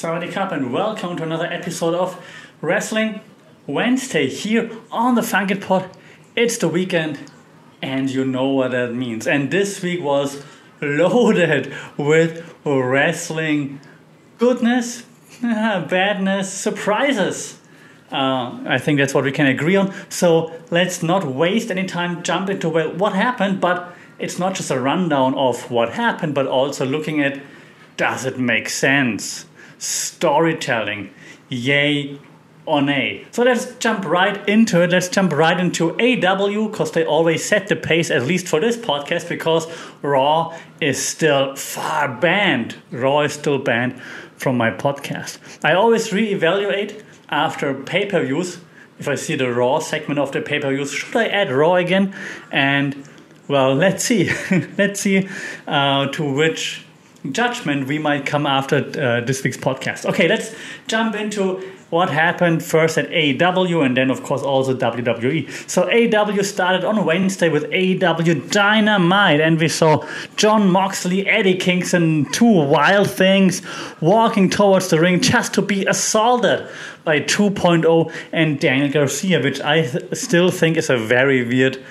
Sawadee Cup and welcome to another episode of Wrestling Wednesday here on the Funk It Pod. It's the weekend and you know what that means. And this week was loaded with wrestling goodness, badness, surprises. Uh, I think that's what we can agree on. So let's not waste any time, jump into well, what happened, but it's not just a rundown of what happened, but also looking at does it make sense? Storytelling. Yay or nay. So let's jump right into it. Let's jump right into AW because they always set the pace, at least for this podcast, because Raw is still far banned. Raw is still banned from my podcast. I always reevaluate after pay per views if I see the Raw segment of the pay per views. Should I add Raw again? And well, let's see. let's see uh, to which judgment we might come after uh, this week's podcast. Okay, let's jump into what happened first at AEW and then, of course, also WWE. So, AEW started on Wednesday with AEW Dynamite, and we saw Jon Moxley, Eddie Kingston, two wild things walking towards the ring just to be assaulted by 2.0 and Daniel Garcia, which I th- still think is a very weird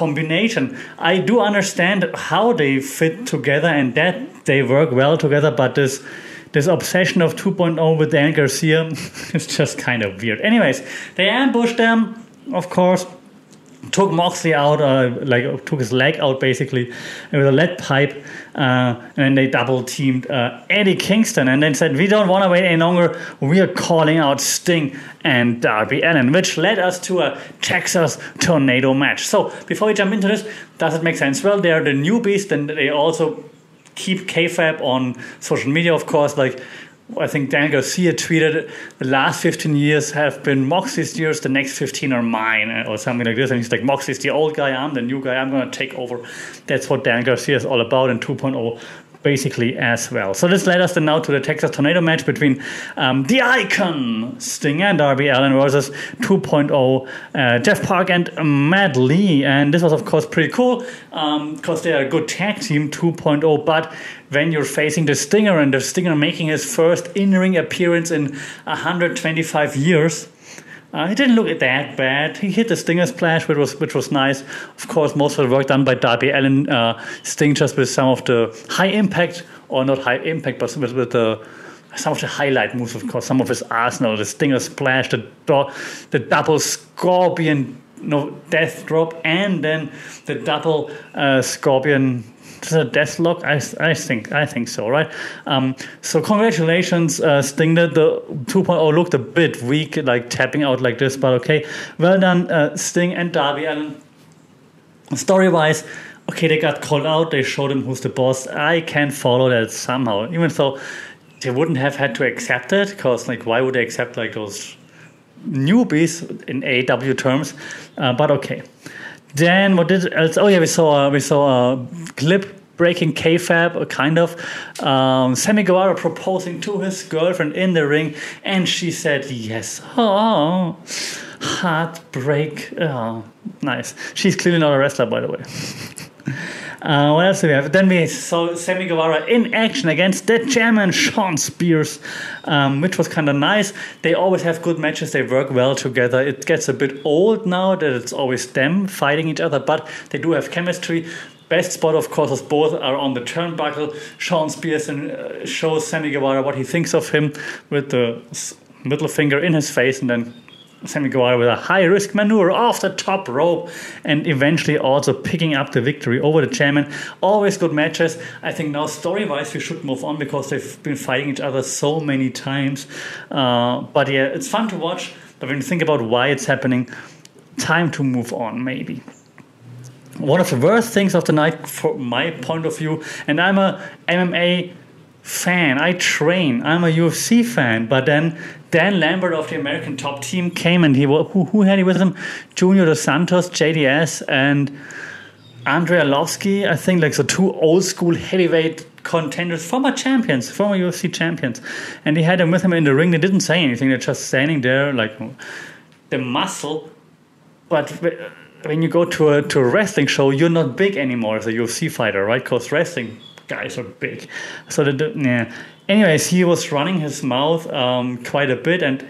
combination. I do understand how they fit together and that they work well together, but this this obsession of 2.0 with Dan Garcia is just kind of weird. Anyways, they ambush them, of course took Moxley out, uh, like took his leg out basically with a lead pipe, uh, and then they double teamed uh, Eddie Kingston, and then said, "We don't want to wait any longer. We are calling out Sting and Darby Allin," which led us to a Texas Tornado match. So before we jump into this, does it make sense? Well, they are the newbies, and they also keep kayfabe on social media, of course, like I think Dan Garcia tweeted, the last 15 years have been Moxie's years, the next 15 are mine, or something like this. And he's like, Moxie's the old guy, I'm the new guy, I'm going to take over. That's what Dan Garcia is all about, in 2.0 basically as well. So this led us then now to the Texas Tornado match between um, the Icon Sting and Darby Allin versus 2.0 uh, Jeff Parker and Matt Lee. And this was of course pretty cool because um, they are a good tag team 2.0. But when you're facing the Stinger and the Stinger making his first in-ring appearance in 125 years uh, he didn't look that bad. He hit the Stinger splash, which was which was nice. Of course, most of the work done by Darby Allin Uh, Sting just with some of the high impact, or not high impact, but with, with the some of the highlight moves, of course, some of his arsenal, the Stinger splash, the the double scorpion no death drop, and then the double uh, scorpion a Deathlock? I, I think I think so, right? Um, so congratulations, uh, Sting. The, the 2.0 looked a bit weak, like tapping out like this, but okay, well done, uh, Sting and Darby Allin. Story wise, okay, they got called out. They showed him who's the boss. I can follow that somehow, even though they wouldn't have had to accept it, because like why would they accept like those newbies in AW terms? Uh, but okay. Then what did else? Oh yeah, we saw we saw a clip breaking kayfabe, kind of. Um, Sammy Guevara proposing to his girlfriend in the ring, and she said yes. Oh, heartbreak. Oh, nice. She's clearly not a wrestler, by the way. Uh, what else do we have? Then we saw Sammy Guevara in action against the Chairman Shawn Spears, um, which was kind of nice. They always have good matches. They work well together. It gets a bit old now that it's always them fighting each other, but they do have chemistry. Best spot, of course, is both are on the turnbuckle. Shawn Spears and uh, shows Sammy Guevara what he thinks of him with the middle finger in his face, and then Sammy Guevara with a high risk maneuver off the top rope and eventually also picking up the victory over the chairman. Always good matches. I think now story wise we should move on because they've been fighting each other so many times. Uh, but yeah, it's fun to watch. But when you think about why it's happening, time to move on maybe. One of the worst things of the night, from my point of view, and I'm a MMA fan. I train. I'm a UFC fan. But then Dan Lambert of the American Top Team came and he who, who had he with him? Junior Dos Santos, JDS, and Andrei Arlovski. I think like so two old school heavyweight contenders, former champions, former UFC champions, and he had them with him in the ring. They didn't say anything. They're just standing there like the muscle. But when you go to a to a wrestling show, you're not big anymore as a UFC fighter, right? Because wrestling guys are big. So the, yeah. Anyways, he was running his mouth um, quite a bit, and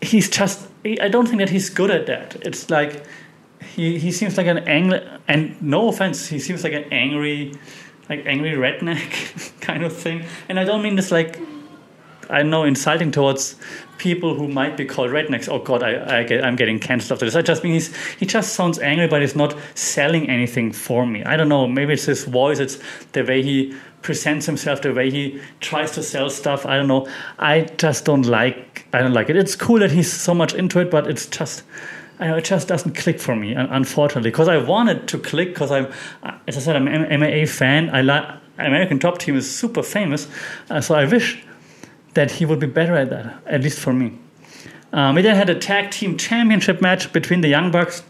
he's just. I don't think that he's good at that. It's like he he seems like an angry, and no offense, he seems like an angry, like angry redneck kind of thing. And I don't mean this like I know insulting towards people who might be called rednecks. Oh God, I, I get, I'm getting cancelled after this. I just mean he's, he just sounds angry, but he's not selling anything for me. I don't know. Maybe it's his voice. It's the way he presents himself, the way he tries to sell stuff. I don't know. I just don't like. I don't like it. It's cool that he's so much into it, but it's just. I know, it just doesn't click for me, unfortunately. Because I wanted to click, because I'm, as I said, I'm an MMA fan. I like American Top Team is super famous, uh, so I wish that he would be better at that, at least for me. Um, we then had a tag team championship match between the Young Bucks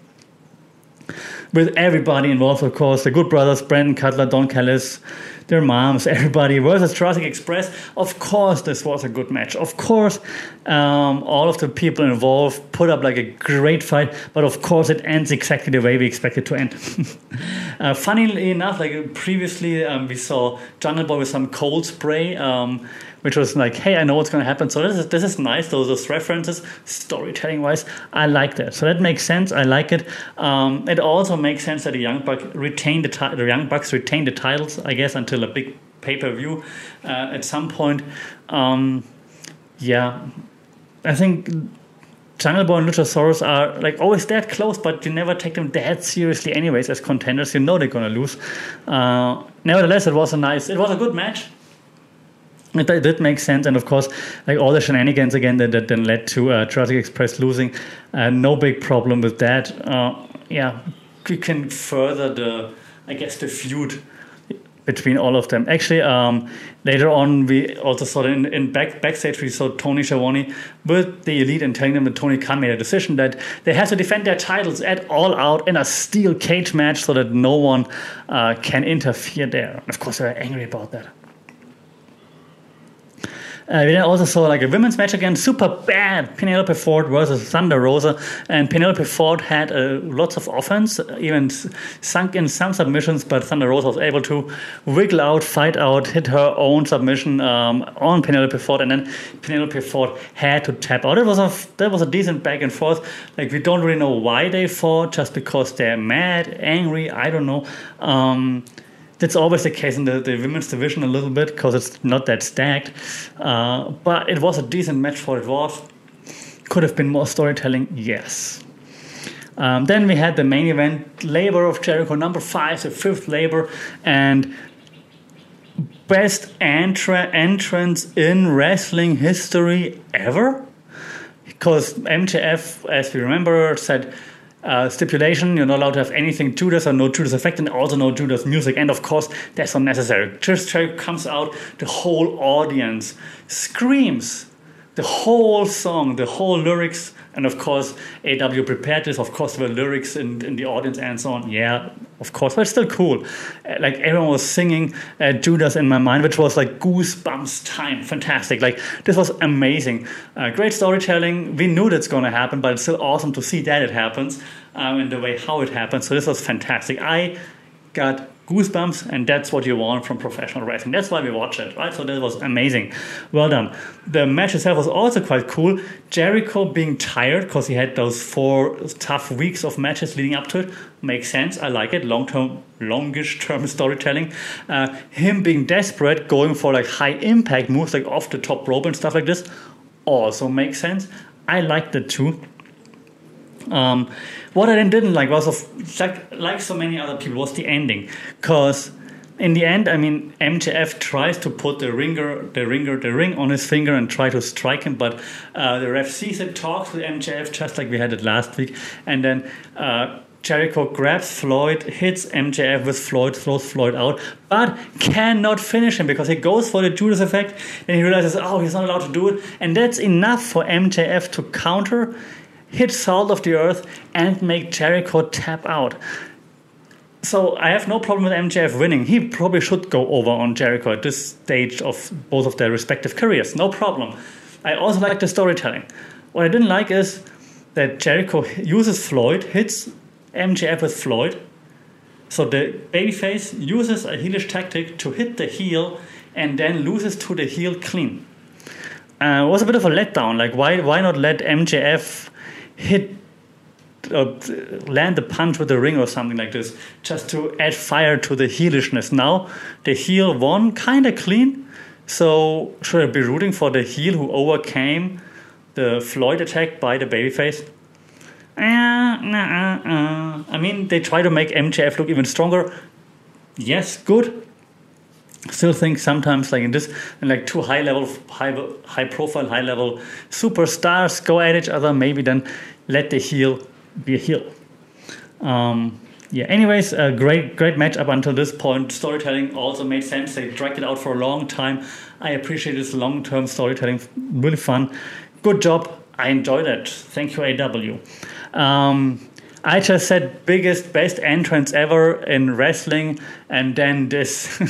with everybody involved, of course, the Good Brothers, Brandon Cutler, Don Callis, their moms, everybody versus Jurassic Express. Of course, this was a good match. Of course, um, all of the people involved put up like a great fight, but of course, it ends exactly the way we expect it to end. uh, funnily enough, like previously, um, we saw Jungle Boy with some cold spray. Um, which was like, hey, I know what's going to happen. So this is this is nice. Those those references, storytelling wise, I like that. So that makes sense. I like it. Um, it also makes sense that the Young Bucks retain the ti- the Young Bucks retain the titles, I guess, until a big pay per view uh, at some point. Um, yeah, I think. Jungle Boy and Luchasaurus are like always that close, but you never take them that seriously, anyways. As contenders, you know they're gonna lose. Uh, nevertheless, it was a nice, it was a good match it, it did make sense, and of course, like all the shenanigans again that, that then led to uh, Jurassic Express losing, uh, no big problem with that. Uh, yeah, we can further the, I guess, the feud between all of them. Actually, um, later on, we also saw in, in back, backstage, we saw Tony Schiavone with the Elite and telling them that Tony Khan made a decision that they have to defend their titles at all out in a steel cage match so that no one uh, can interfere there. And Of course, they're angry about that. Uh, we then also saw like a women's match again, super bad. Penelope Ford versus Thunder Rosa, and Penelope Ford had uh, lots of offense, even sunk in some submissions, but Thunder Rosa was able to wiggle out, fight out, hit her own submission um, on Penelope Ford, and then Penelope Ford had to tap out. It was a that was a decent back and forth. Like we don't really know why they fought, just because they're mad, angry. I don't know. Um, that's always the case in the, the women's division a little bit because it's not that stacked. Uh, but it was a decent match for it was. Could have been more storytelling, yes. Um, then we had the main event, Labor of Jericho, number five, the fifth Labor, and best entra- entrance in wrestling history ever. Because MJF, as we remember, said uh, stipulation. You're not allowed to have anything Judas or no Judas effect, and also no Judas music. And of course, that's unnecessary. Chris Jericho comes out, the whole audience screams the whole song, the whole lyrics, and of course, AW prepared this. Of course, were lyrics in, in the audience and so on. Yeah, of course, but it's still cool. Uh, like everyone was singing uh, Judas in my mind, which was like goosebumps time. Fantastic. Like this was amazing. Uh, great storytelling. We knew that's going to happen, but it's still awesome to see that it happens um, and the way how it happens. So this was fantastic. I got goosebumps, and that's what you want from professional wrestling. That's why we watch it, right? So that was amazing. Well done. The match itself was also quite cool. Jericho being tired because he had those four tough weeks of matches leading up to it makes sense. I like it. Long term, longish term storytelling. Uh, him being desperate, going for like high impact moves, like off the top rope and stuff like this, also makes sense. I liked it too. Um, what I didn't like was of like like so many other people was the ending, because in the end, I mean, MJF tries to put the ringer, the ringer, the ring on his finger and try to strike him, but uh, the ref sees it, talks with MJF just like we had it last week, and then. Uh, Jericho grabs Floyd, hits MJF with Floyd, throws Floyd out, but cannot finish him because he goes for the Judas effect and he realizes, oh, he's not allowed to do it. And that's enough for MJF to counter hit Salt of the Earth, and make Jericho tap out. So I have no problem with MJF winning. He probably should go over on Jericho at this stage of both of their respective careers. No problem. I also like the storytelling. What I didn't like is that Jericho uses Floyd, hits MJF with Floyd, So the babyface uses a heelish tactic to hit the heel and then loses to the heel clean. Uh, it was a bit of a letdown. Like, why, why not let MJF hit uh, land the punch with the ring or something like this, just to add fire to the heelishness. Now the heel won kind of clean, so should I be rooting for the heel who overcame the Floyd attack by the babyface? Uh, nah, uh, I mean, they try to make MJF look even stronger. Yes, good. Still think sometimes, like in this, like two high level, high, high profile, high level superstars go at each other. Maybe then let the heel be a heel. Um, yeah. Anyways, a great great match up until this point. Storytelling also made sense. They dragged it out for a long time. I appreciate this long term storytelling. Really fun. Good job. I enjoyed it. Thank you, AW. Um, I just said biggest, best entrance ever in wrestling, and then this.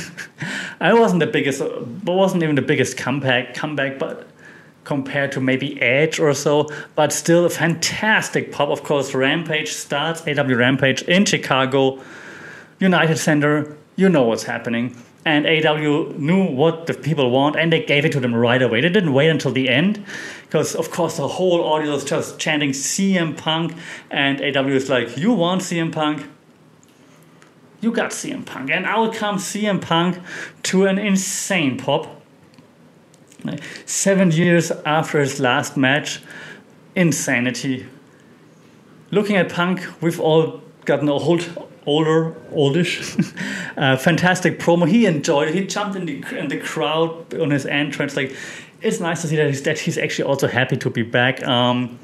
I wasn't the biggest, wasn't even the biggest comeback, comeback, but compared to maybe Edge or so, but still a fantastic pop. Of course, Rampage starts, AW Rampage in Chicago, United Center, you know what's happening. And AW knew what the people want and they gave it to them right away. They didn't wait until the end because, of course, the whole audience was just chanting CM Punk. And AW is like, You want CM Punk? You got CM Punk. And out comes CM Punk to an insane pop Seven years after his last match, insanity. Looking at Punk, we've all gotten old, older, oldish. uh, fantastic promo. He enjoyed it. He jumped in the in the crowd on his entrance. Like, it's nice to see that he's, that he's actually also happy to be back. Um,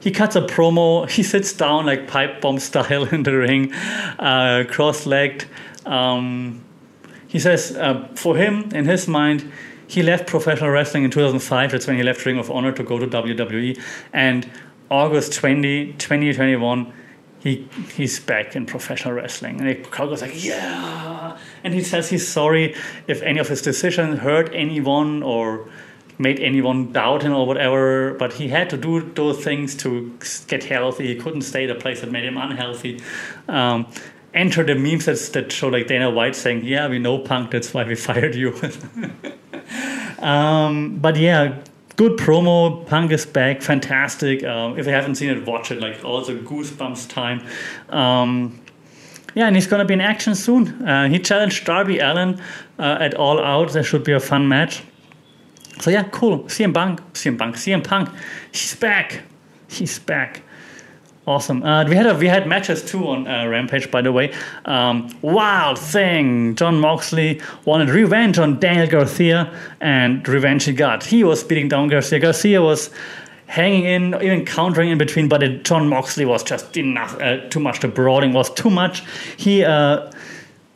he cuts a promo. He sits down like pipe bomb style in the ring, uh, cross-legged. Um, he says, uh, for him, in his mind, he left professional wrestling in 2005. That's when he left Ring of Honor to go to WWE. And August 20, 2021, he he's back in professional wrestling. And the crowd goes like, yeah. And he says he's sorry if any of his decisions hurt anyone or made anyone doubt him or whatever. But he had to do those things to get healthy. He couldn't stay at a place that made him unhealthy. Um, enter the memes that, that show like Dana White saying, "Yeah, we know Punk. That's why we fired you." Um, but yeah, good promo. Punk is back, fantastic. Um, if you haven't seen it, watch it. Like also goosebumps time. Um, yeah, and he's gonna be in action soon. Uh, he challenged Darby Allin uh, at All Out. There should be a fun match. So yeah, cool. CM Punk, CM Punk, CM Punk. He's back. He's back. Awesome. Uh, we had a, we had matches too on uh, Rampage, by the way. Um, wild thing. Jon Moxley wanted revenge on Daniel Garcia, and revenge he got. He was beating down Garcia. Garcia was hanging in, even countering in between, but it, Jon Moxley was just enough. Uh, too much. The brawling was too much. He uh,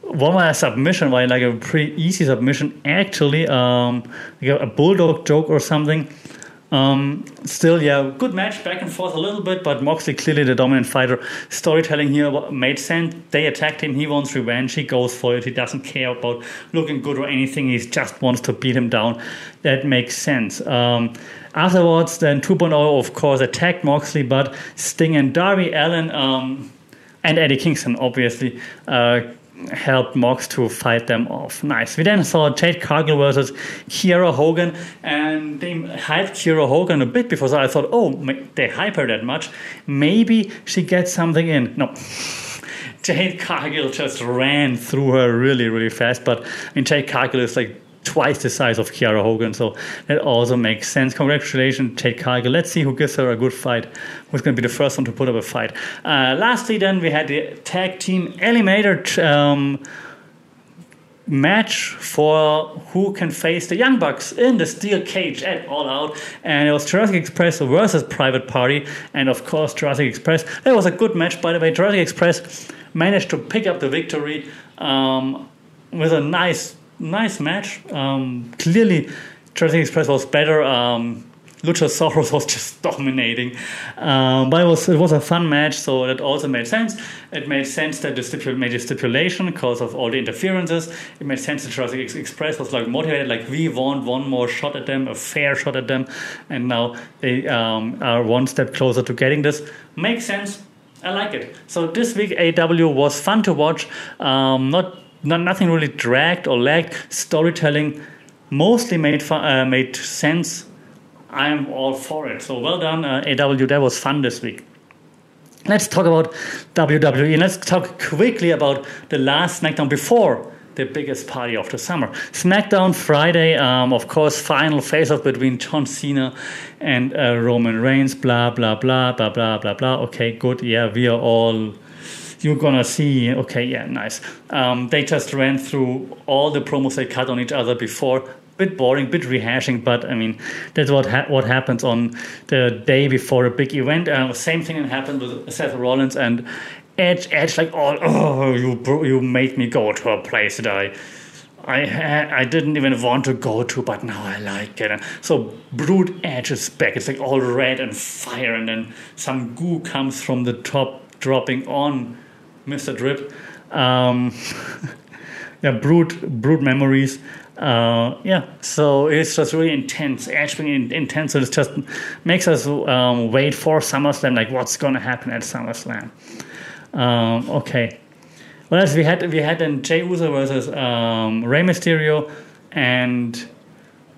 won a submission, by like a pretty easy submission, actually, um, like a bulldog choke or something. Um, still, yeah, good match, back and forth a little bit, but Moxley clearly the dominant fighter. Storytelling here made sense. They attacked him. He wants revenge. He goes for it. He doesn't care about looking good or anything. He just wants to beat him down. That makes sense. Um, afterwards, then 2.0, of course, attacked Moxley, but Sting and Darby Allin um, and Eddie Kingston, obviously, uh, helped Mox to fight them off. Nice. We then saw Jade Cargill versus Kiera Hogan, and they hyped Kiera Hogan a bit before, so I thought, oh, they hype her that much. Maybe she gets something in. No. Jade Cargill just ran through her really, really fast. But I mean, Jade Cargill is like twice the size of Kiera Hogan, so that also makes sense. Congratulations, Jade Cargill. Let's see who gives her a good fight. Who's going to be the first one to put up a fight? Uh, lastly, then we had the tag team eliminator. Um, match for who can face the Young Bucks in the steel cage at All Out, and it was Jurassic Express versus Private Party, and of course Jurassic Express. That was a good match, by the way. Jurassic Express managed to pick up the victory um, with a nice nice match. Um, clearly, Jurassic Express was better. Um, Luchasaurus was just dominating, um, but it was it was a fun match, so that also made sense. It made sense that the stipul- made a stipulation because of all the interferences. It made sense that Jurassic Express was like motivated, like we want one more shot at them, a fair shot at them, and now they um, are one step closer to getting this. Makes sense. I like it. So this week AW was fun to watch. Um, not, not nothing really dragged or lagged. Storytelling mostly made uh, made sense. I'm all for it. So well done, uh, AW. That was fun this week. Let's talk about WWE. Let's talk quickly about the last SmackDown before the biggest party of the summer. SmackDown Friday, um, of course, final face off between John Cena and uh, Roman Reigns, blah, blah, blah, blah, blah, blah, blah. Okay, good. Yeah, we are all. You're gonna see, okay, yeah, nice. Um, they just ran through all the promos they cut on each other before. Bit boring, bit rehashing, but I mean, that's what ha- what happens on the day before a big event. Uh, same thing happened with Seth Rollins and Edge, Edge, like, oh, oh you you made me go to a place that I, I I didn't even want to go to, but now I like it. So Brood Edge is back. It's like all red and fire, and then some goo comes from the top, dropping on Mr. Drip. Um, yeah, brute, Brood memories. Uh, yeah, so it's just really intense. Being intense, it just makes us um, wait for SummerSlam. Like, what's gonna happen at SummerSlam? Um, okay. What else we had? We had then Jey Uso versus um, Rey Mysterio, and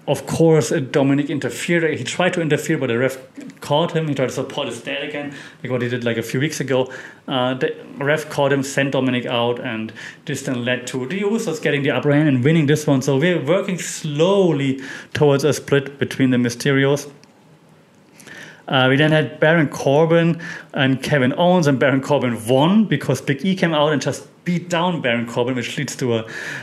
of course uh, Dominic interfered. He tried to interfere, but the ref caught him. He tried to support his dad again, like what he did like a few weeks ago. Uh, the ref caught him, sent Dominic out, and this then led to the Usos getting the upper hand and winning this one. So we're working slowly towards a split between the Mysterios. Uh, we then had Baron Corbin and Kevin Owens, and Baron Corbin won because Big E came out and just beat down Baron Corbin, which leads to a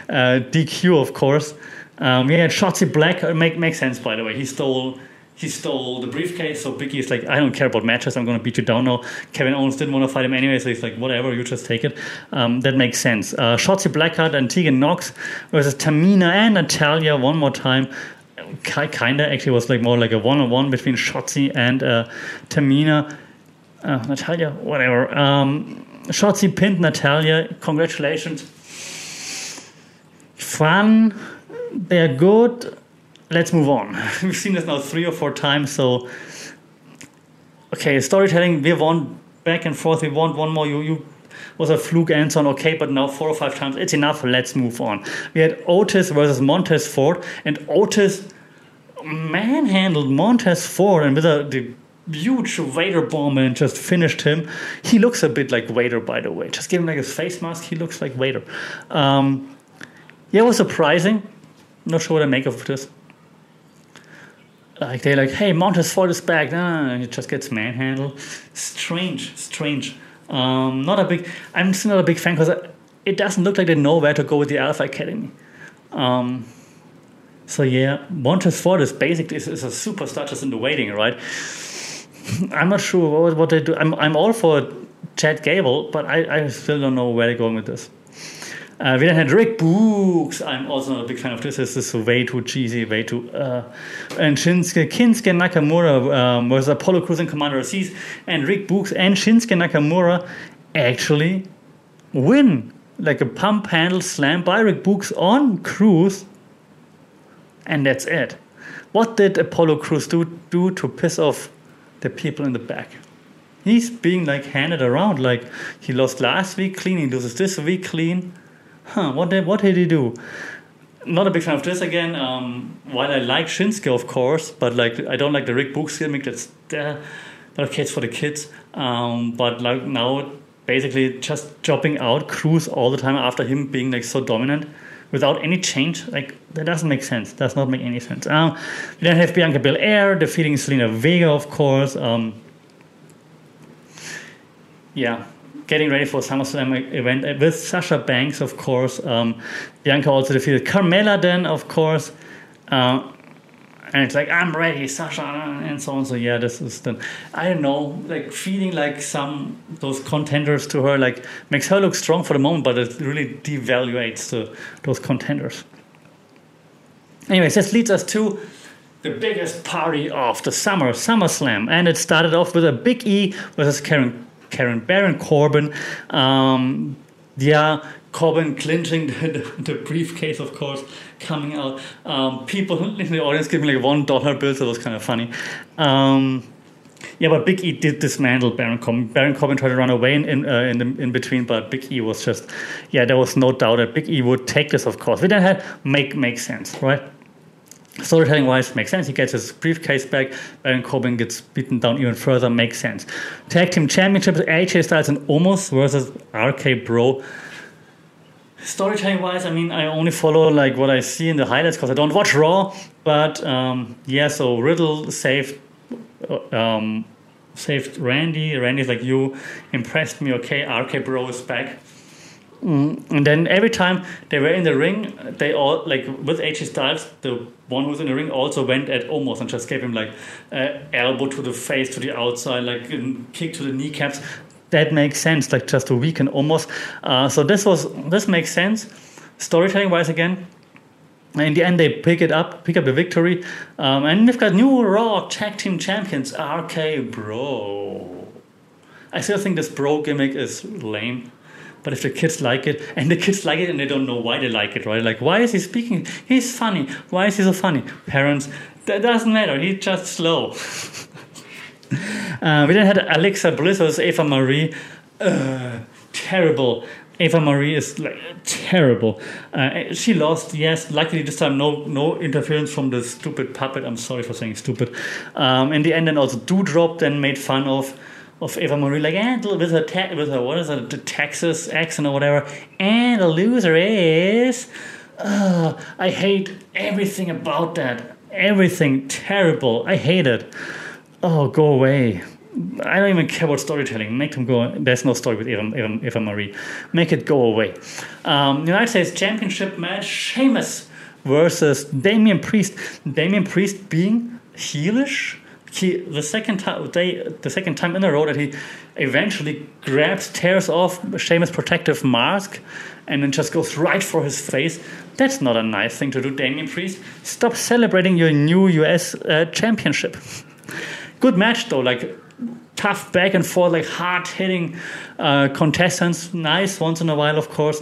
uh, DQ, of course. Um, had Shotzi Black. Uh, make makes sense, by the way. He stole he stole the briefcase, so Big E's like, I don't care about matches. I'm going to beat you down now. Kevin Owens didn't want to fight him anyway, so he's like, whatever, you just take it. Um, that makes sense. Uh, Shotzi Blackheart and Tegan Knox versus Tamina and Natalya one more time kinda actually was like more like a one-on-one between Shotzi and uh, Tamina. Uh, Natalya, whatever. Um, Shotzi pinned Natalya. Congratulations. Fun. They're good. Let's move on. We've seen this now three or four times. So, okay, storytelling. We want back and forth. We want one more. You you was a fluke answer on okay, but now four or five times it's enough. Let's move on. We had Otis versus Montez Ford, and Otis manhandled Montez Ford and with a the huge Vader bomb and just finished him. He looks a bit like Vader, by the way. Just give him like his face mask, he looks like Vader. Um, yeah, it was surprising. Not sure what I make of this. Like they're like, hey, Montez Ford is back. Nah, it just gets manhandled. Strange, strange. Um, not a big. I'm still not a big fan because it doesn't look like they know where to go with the Alpha Academy. Um, so yeah, Montez Ford is basically is, is a superstar just in the waiting, right? I'm not sure what, what they do. I'm I'm all for Chad Gable, but I, I still don't know where they're going with this. Uh, we then had Rick Boogs. I'm also not a big fan of this. This is way too cheesy, way too. Uh, and Shinsuke, Kinsuke Nakamura um, was Apollo Crews and Commander Azeez, and Rick Boogs and Shinsuke Nakamura actually win like a pump handle slam by Rick Boogs on Crews and that's it. What did Apollo Crews do, do to piss off the people in the back? He's being like handed around like he lost last week clean, he loses this week clean. Huh, what did, what did he do? Not a big fan of this again. Um, while I like Shinsuke, of course, but like I don't like the Rick Boogs gimmick. That's uh, okay, it's for the kids. Um, but like now, basically just chopping out Crews all the time after him being like so dominant without any change. Like that doesn't make sense. Does not make any sense. Um, we then have Bianca Belair defeating Zelina Vega, of course. Um, yeah, getting ready for SummerSlam event with Sasha Banks, of course. Um, Bianca also defeated Carmella, then, of course. Uh, and it's like I'm ready, Sasha, and so on. So yeah, this is the I don't know, like feeling like some those contenders to her like makes her look strong for the moment, but it really devaluates the, those contenders. Anyways, this leads us to the biggest party of the summer, SummerSlam, and it started off with a Big E versus Karen Karen Baron Corbin. Um, yeah, Corbin clinching the, the, the, briefcase, of course, coming out. Um, people in the audience giving like one dollar bills. That was kind of funny. Um, Yeah, but Big E did dismantle Baron Corbin. Baron Corbin tried to run away in in, uh, in, the, in between, but Big E was just, yeah, there was no doubt that Big E would take this, of course. We then had make make sense, right? Storytelling wise, makes sense. He gets his briefcase back. Baron Corbin gets beaten down even further, makes sense. Tag Team Championships, AJ Styles and Omos versus RK Bro. Storytelling wise, I mean, I only follow like what I see in the highlights because I don't watch Raw. But um, yeah, so Riddle saved uh, um, saved Randy. Randy's like, you impressed me. Okay, RK Bro is back. Mm. And then every time they were in the ring, they all like with AJ Styles, the one who's in the ring also went at Omos and just gave him like uh, elbow to the face to the outside, like kick to the kneecaps. That makes sense, like just to weaken Omos. Uh, so this was this makes sense, storytelling wise again. In the end, they pick it up, pick up the victory, um, and we've got new Raw Tag Team Champions, RK Bro. I still think this bro gimmick is lame. But if the kids like it, and the kids like it and they don't know why they like it, right? Like, why is he speaking? He's funny. Why is he so funny? Parents, that doesn't matter. He's just slow. uh, we then had Alexa Bliss versus Eva Marie. Uh, terrible. Eva Marie is like terrible. Uh, she lost, yes. Luckily this time, no no interference from the stupid puppet. I'm sorry for saying stupid. Um, in the end, then also Doudrop then made fun of of Eva Marie, like, and with her, te- with her, what is it, the Texas accent or whatever, and the loser is, uh, I hate everything about that. Everything terrible. I hate it. Oh, go away. I don't even care about storytelling. Make them go. There's no story with Eva, Eva, Eva Marie. Make it go away. Um, United States Championship match: Sheamus versus Damian Priest. Damian Priest being heelish he the second time they the second time in a row that he eventually grabs tears off Sheamus' protective mask and then just goes right for his face. That's not a nice thing to do, Damian Priest. Stop celebrating your new US uh, championship. Good match though, like tough back and forth, like hard hitting uh, contestants. Nice once in a while, of course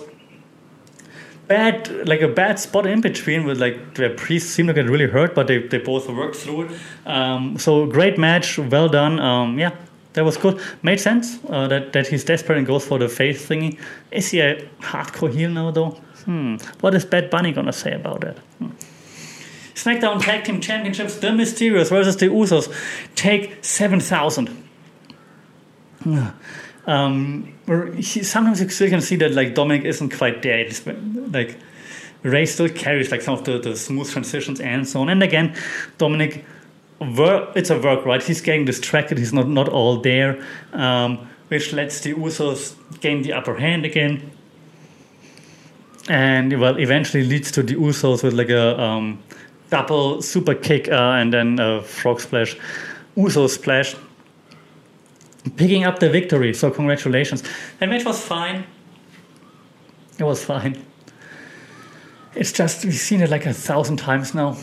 bad like a bad spot in between with like the priests seem to get really hurt, but they, they both worked through it. Um, so great match, well done. Um, yeah, that was good. Made sense uh, that that he's desperate and goes for the face thingy. Is he a hardcore heel now though? Hmm. What is Bad Bunny gonna say about that? Hmm. SmackDown Tag Team Championships: The Mysterios versus the Usos take seven thousand. Um, he, sometimes you still can see that like Dominic isn't quite there. It's, like Rey still carries like some of the, the smooth transitions and so on. And again, Dominic, work, it's a work, right? He's getting distracted. He's not not all there, um, which lets the Usos gain the upper hand again. And well, eventually leads to the Usos with like a um, double super kick uh, and then a frog splash, Uso splash picking up the victory. So congratulations. That match was fine. It was fine. It's just we've seen it like a thousand times now.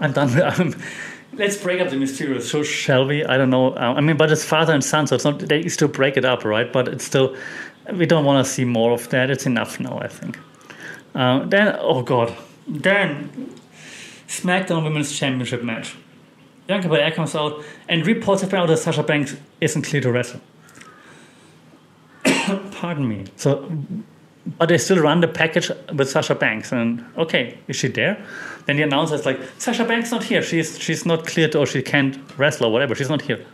I'm done with. Um, let's break up the Mysterios. So shall we? I don't know. Um, I mean, but it's father and son, so it's not. They still break it up, right? But it's still. We don't want to see more of that. It's enough now, I think. Uh, then, oh god, then SmackDown Women's Championship match. Bianca Belair comes out and reports been out that Sasha Banks isn't clear to wrestle. Pardon me. So, but they still run the package with Sasha Banks, and okay, is she there? Then the announcer is like, Sasha Banks not here. She's she's not cleared or she can't wrestle or whatever. She's not here.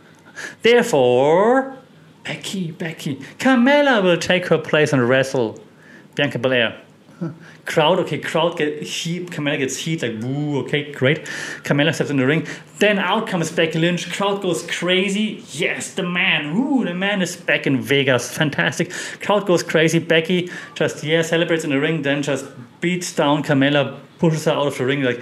Therefore, Becky, Becky, Carmella will take her place and wrestle Bianca Belair crowd, okay, crowd get heat, Carmella gets heat, like boo, okay, great. Carmella steps in the ring. Then out comes Becky Lynch. Crowd goes crazy. Yes, the man. Ooh, the man is back in Vegas. Fantastic. Crowd goes crazy. Becky just yeah celebrates in the ring, then just beats down Carmella, pushes her out of the ring like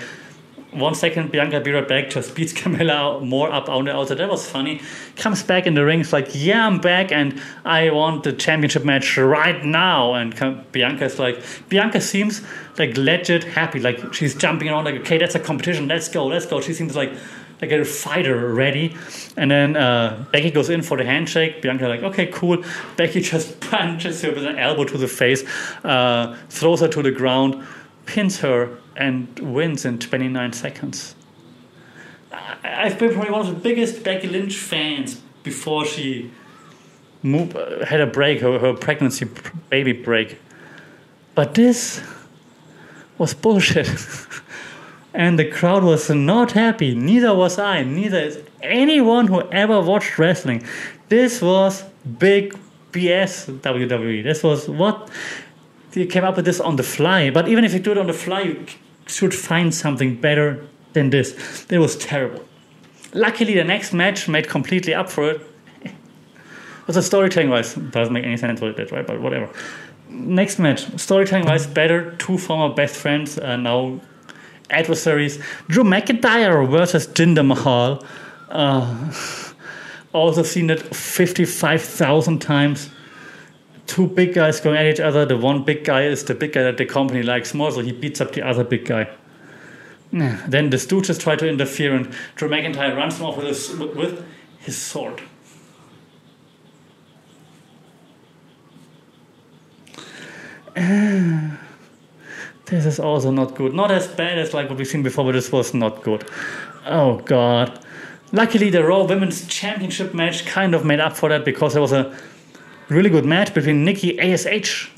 one second, Bianca be right back, just beats Carmella more up on the outside. That was funny. Comes back in the ring, it's like, yeah, I'm back and I want the championship match right now. And Bianca is like, Bianca seems like legit happy. Like she's jumping around, like, okay, that's a competition. Let's go, let's go. She seems like like a fighter ready. And then uh, Becky goes in for the handshake. Bianca like, okay, cool. Becky just punches her with an elbow to the face, uh, throws her to the ground, pins her and wins in 29 seconds. I've been probably one of the biggest Becky Lynch fans before she moved, had a break, her, her pregnancy baby break. But this was bullshit. and the crowd was not happy. Neither was I. Neither is anyone who ever watched wrestling. This was big BS WWE. This was what you came up with this on the fly. But even if you do it on the fly, you should find something better than this. That was terrible. Luckily, the next match made completely up for it. The storytelling wise doesn't make any sense what it did, right? But whatever. Next match, storytelling wise, better. Two former best friends are now adversaries. Drew McIntyre versus Jinder Mahal. Uh, also seen it 55,000 times. Two big guys going at each other. The one big guy is the big guy that the company likes more, so he beats up the other big guy. Then the Stooges try to interfere, and Drew McIntyre runs him off with his, with his sword. this is also not good. Not as bad as like what we've seen before, but this was not good. Oh god. Luckily, the Raw Women's Championship match kind of made up for that because there was a really good match between Nikki Ash.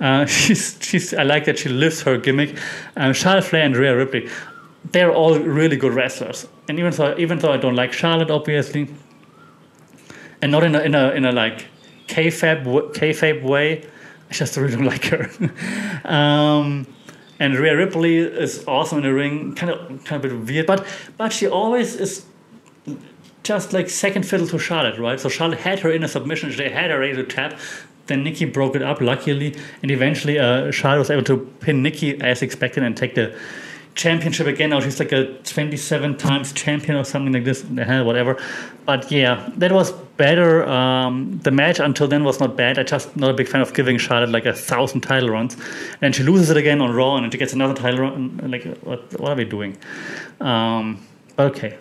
Uh, she's, she's, I like that she lives her gimmick. Um, Charlotte Flair and Rhea Ripley, they're all really good wrestlers. And even though, even though I don't like Charlotte, obviously, and not in a, in a, in a like kayfabe, kayfabe way, I just really don't like her. um, and Rhea Ripley is awesome in the ring, kind of kind of a bit weird, but but she always is just like second fiddle to Charlotte, right? So Charlotte had her in a submission, she had her ready to tap. Then Nikki broke it up, luckily, and eventually uh, Charlotte was able to pin Nikki as expected and take the championship again. Now she's like a 27 times champion or something like this. Whatever. But yeah, that was better. Um, the match until then was not bad. I just not a big fan of giving Charlotte like a thousand title runs, and she loses it again on Raw, and she gets another title run. Like, what, what are we doing? Um, okay.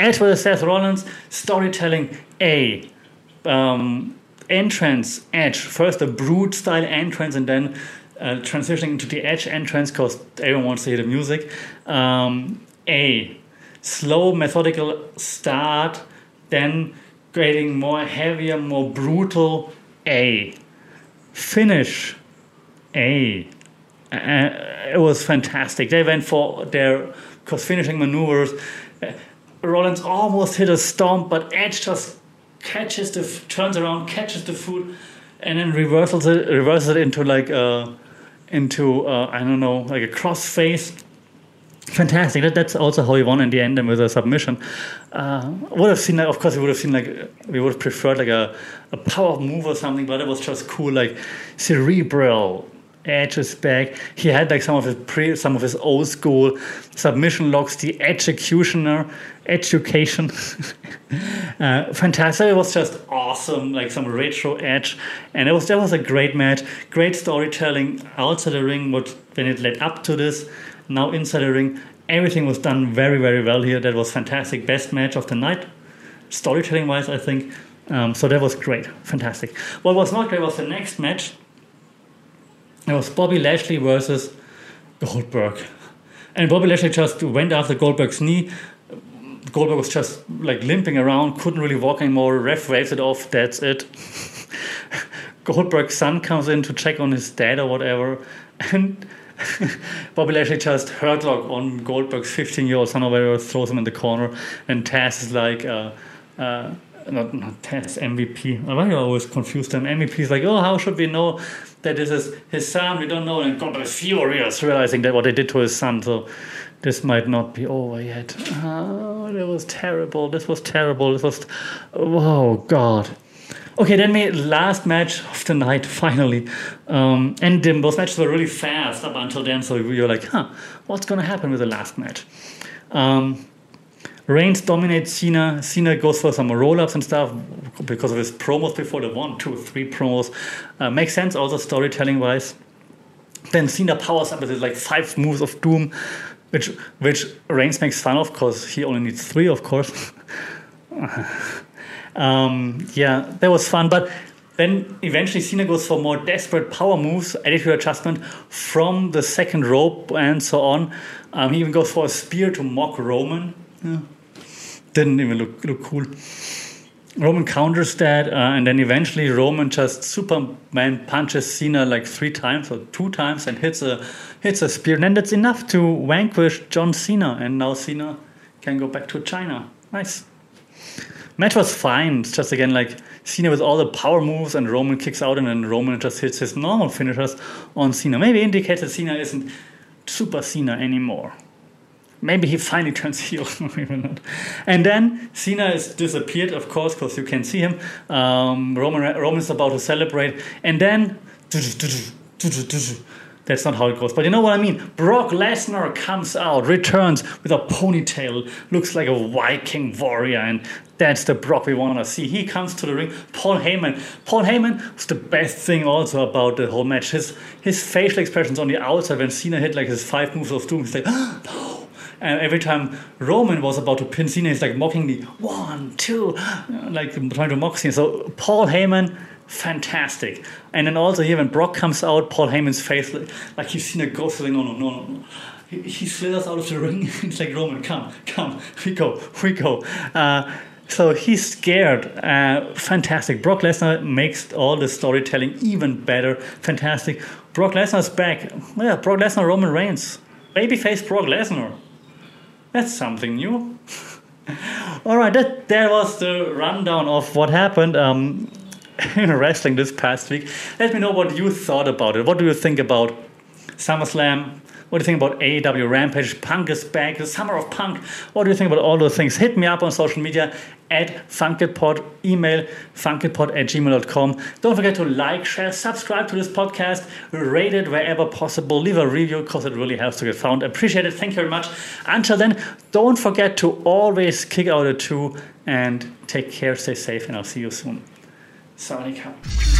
Edge versus Seth Rollins, storytelling A. Um, entrance, Edge. First a Brood style entrance and then uh, transitioning into the Edge entrance because everyone wants to hear the music. Um, a. Slow, methodical start, then getting more heavier, more brutal. A. Finish. A. Uh, it was fantastic. They went for their because finishing maneuvers. Uh, Rollins almost hit a stomp, but Edge just catches the turns around, catches the foot, and then reverses it, reverses it into like a into uh, I don't know like a cross face. Fantastic. That, that's also how he won in the end and with a submission. Uh, would have seen, like, of course, we would have seen like we would have preferred like a, a power move or something, but it was just cool, like cerebral Edge is back. He had like some of his pre, some of his old school submission locks, the executioner, Edgecution. uh, fantastic! It was just awesome, like some retro Edge, and it was that was a great match, great storytelling outside the ring. What when it led up to this, now inside the ring, everything was done very very well here. That was fantastic, best match of the night, storytelling wise, I think. Um, so that was great, fantastic. What was not great was the next match it was Bobby Lashley versus Goldberg. And Bobby Lashley just went after Goldberg's knee. Goldberg was just like limping around, couldn't really walk anymore. Ref waves it off, that's it. Goldberg's son comes in to check on his dad or whatever. And Bobby Lashley just Hurt Lock on Goldberg's 15 year old son or whatever, throws him in the corner. And Taz is like, uh, uh, not, not Taz, MVP. I always confuse them? MVP is like, oh, how should we know that this is his son? We don't know. And God is furious, realizing that what they did to his son. So this might not be over yet. Oh, that was terrible. This was terrible. This was, oh, God. Okay, then we last match of the night finally, um, and um, those matches were really fast up until then. So you're like, huh, what's gonna happen with the last match? Um, Reigns dominates Cena. Cena goes for some roll ups and stuff because of his promos before the one, two, three promos. Uh, makes sense also storytelling wise. Then Cena powers up with his like five moves of doom, which which Reigns makes fun of because he only needs three, of course. um, yeah, that was fun, but Then eventually Cena goes for more desperate power moves, attitude adjustment from the second rope and so on. Um, he even goes for a spear to mock Roman. Yeah. Didn't even look, look cool. Roman counters that, uh, and then eventually Roman just Superman punches Cena like three times or two times and hits a hits a spear, and then that's enough to vanquish John Cena, and now Cena can go back to China. Nice. Match was fine. It's just again like Cena with all the power moves, and Roman kicks out, and then Roman just hits his normal finishers on Cena. Maybe indicates that Cena isn't Super Cena anymore. Maybe he finally turns heel. and then Cena is disappeared, of course, because you can see him. Um, Roman Roman is about to celebrate, and then that's not how it goes. But you know what I mean? Brock Lesnar comes out, returns with a ponytail, looks like a Viking warrior, and that's the Brock we want to see. He comes to the ring. Paul Heyman. Paul Heyman was the best thing also about the whole match. His his facial expressions on the outside when Cena hit like his five moves of doom. He's like, no. And every time Roman was about to pin Cena, he's like mockingly, one, two, like trying to mock Cena. So Paul Heyman, fantastic. And then also here when Brock comes out, Paul Heyman's face, like you've seen a ghost, like, no, no, no, no. He, he slithers out of the ring. He's like, Roman, come, come, we go, we go. Uh, so he's scared. Uh, fantastic. Brock Lesnar makes all the storytelling even better. Fantastic. Brock Lesnar's back. Yeah, Brock Lesnar, Roman Reigns. Babyface Brock Lesnar. That's something new. All right, that that was the rundown of what happened um, in wrestling this past week. Let me know what you thought about it. What do you think about SummerSlam? What do you think about AEW Rampage? Punk is back, the summer of punk. What do you think about all those things? Hit me up on social media at funkitpod, email funkitpod at gmail.com. Don't forget to like, share, subscribe to this podcast, rate it wherever possible, leave a review because it really helps to get found. Appreciate it. Thank you very much. Until then, don't forget to always kick out a two and take care, stay safe, and I'll see you soon. Sawadee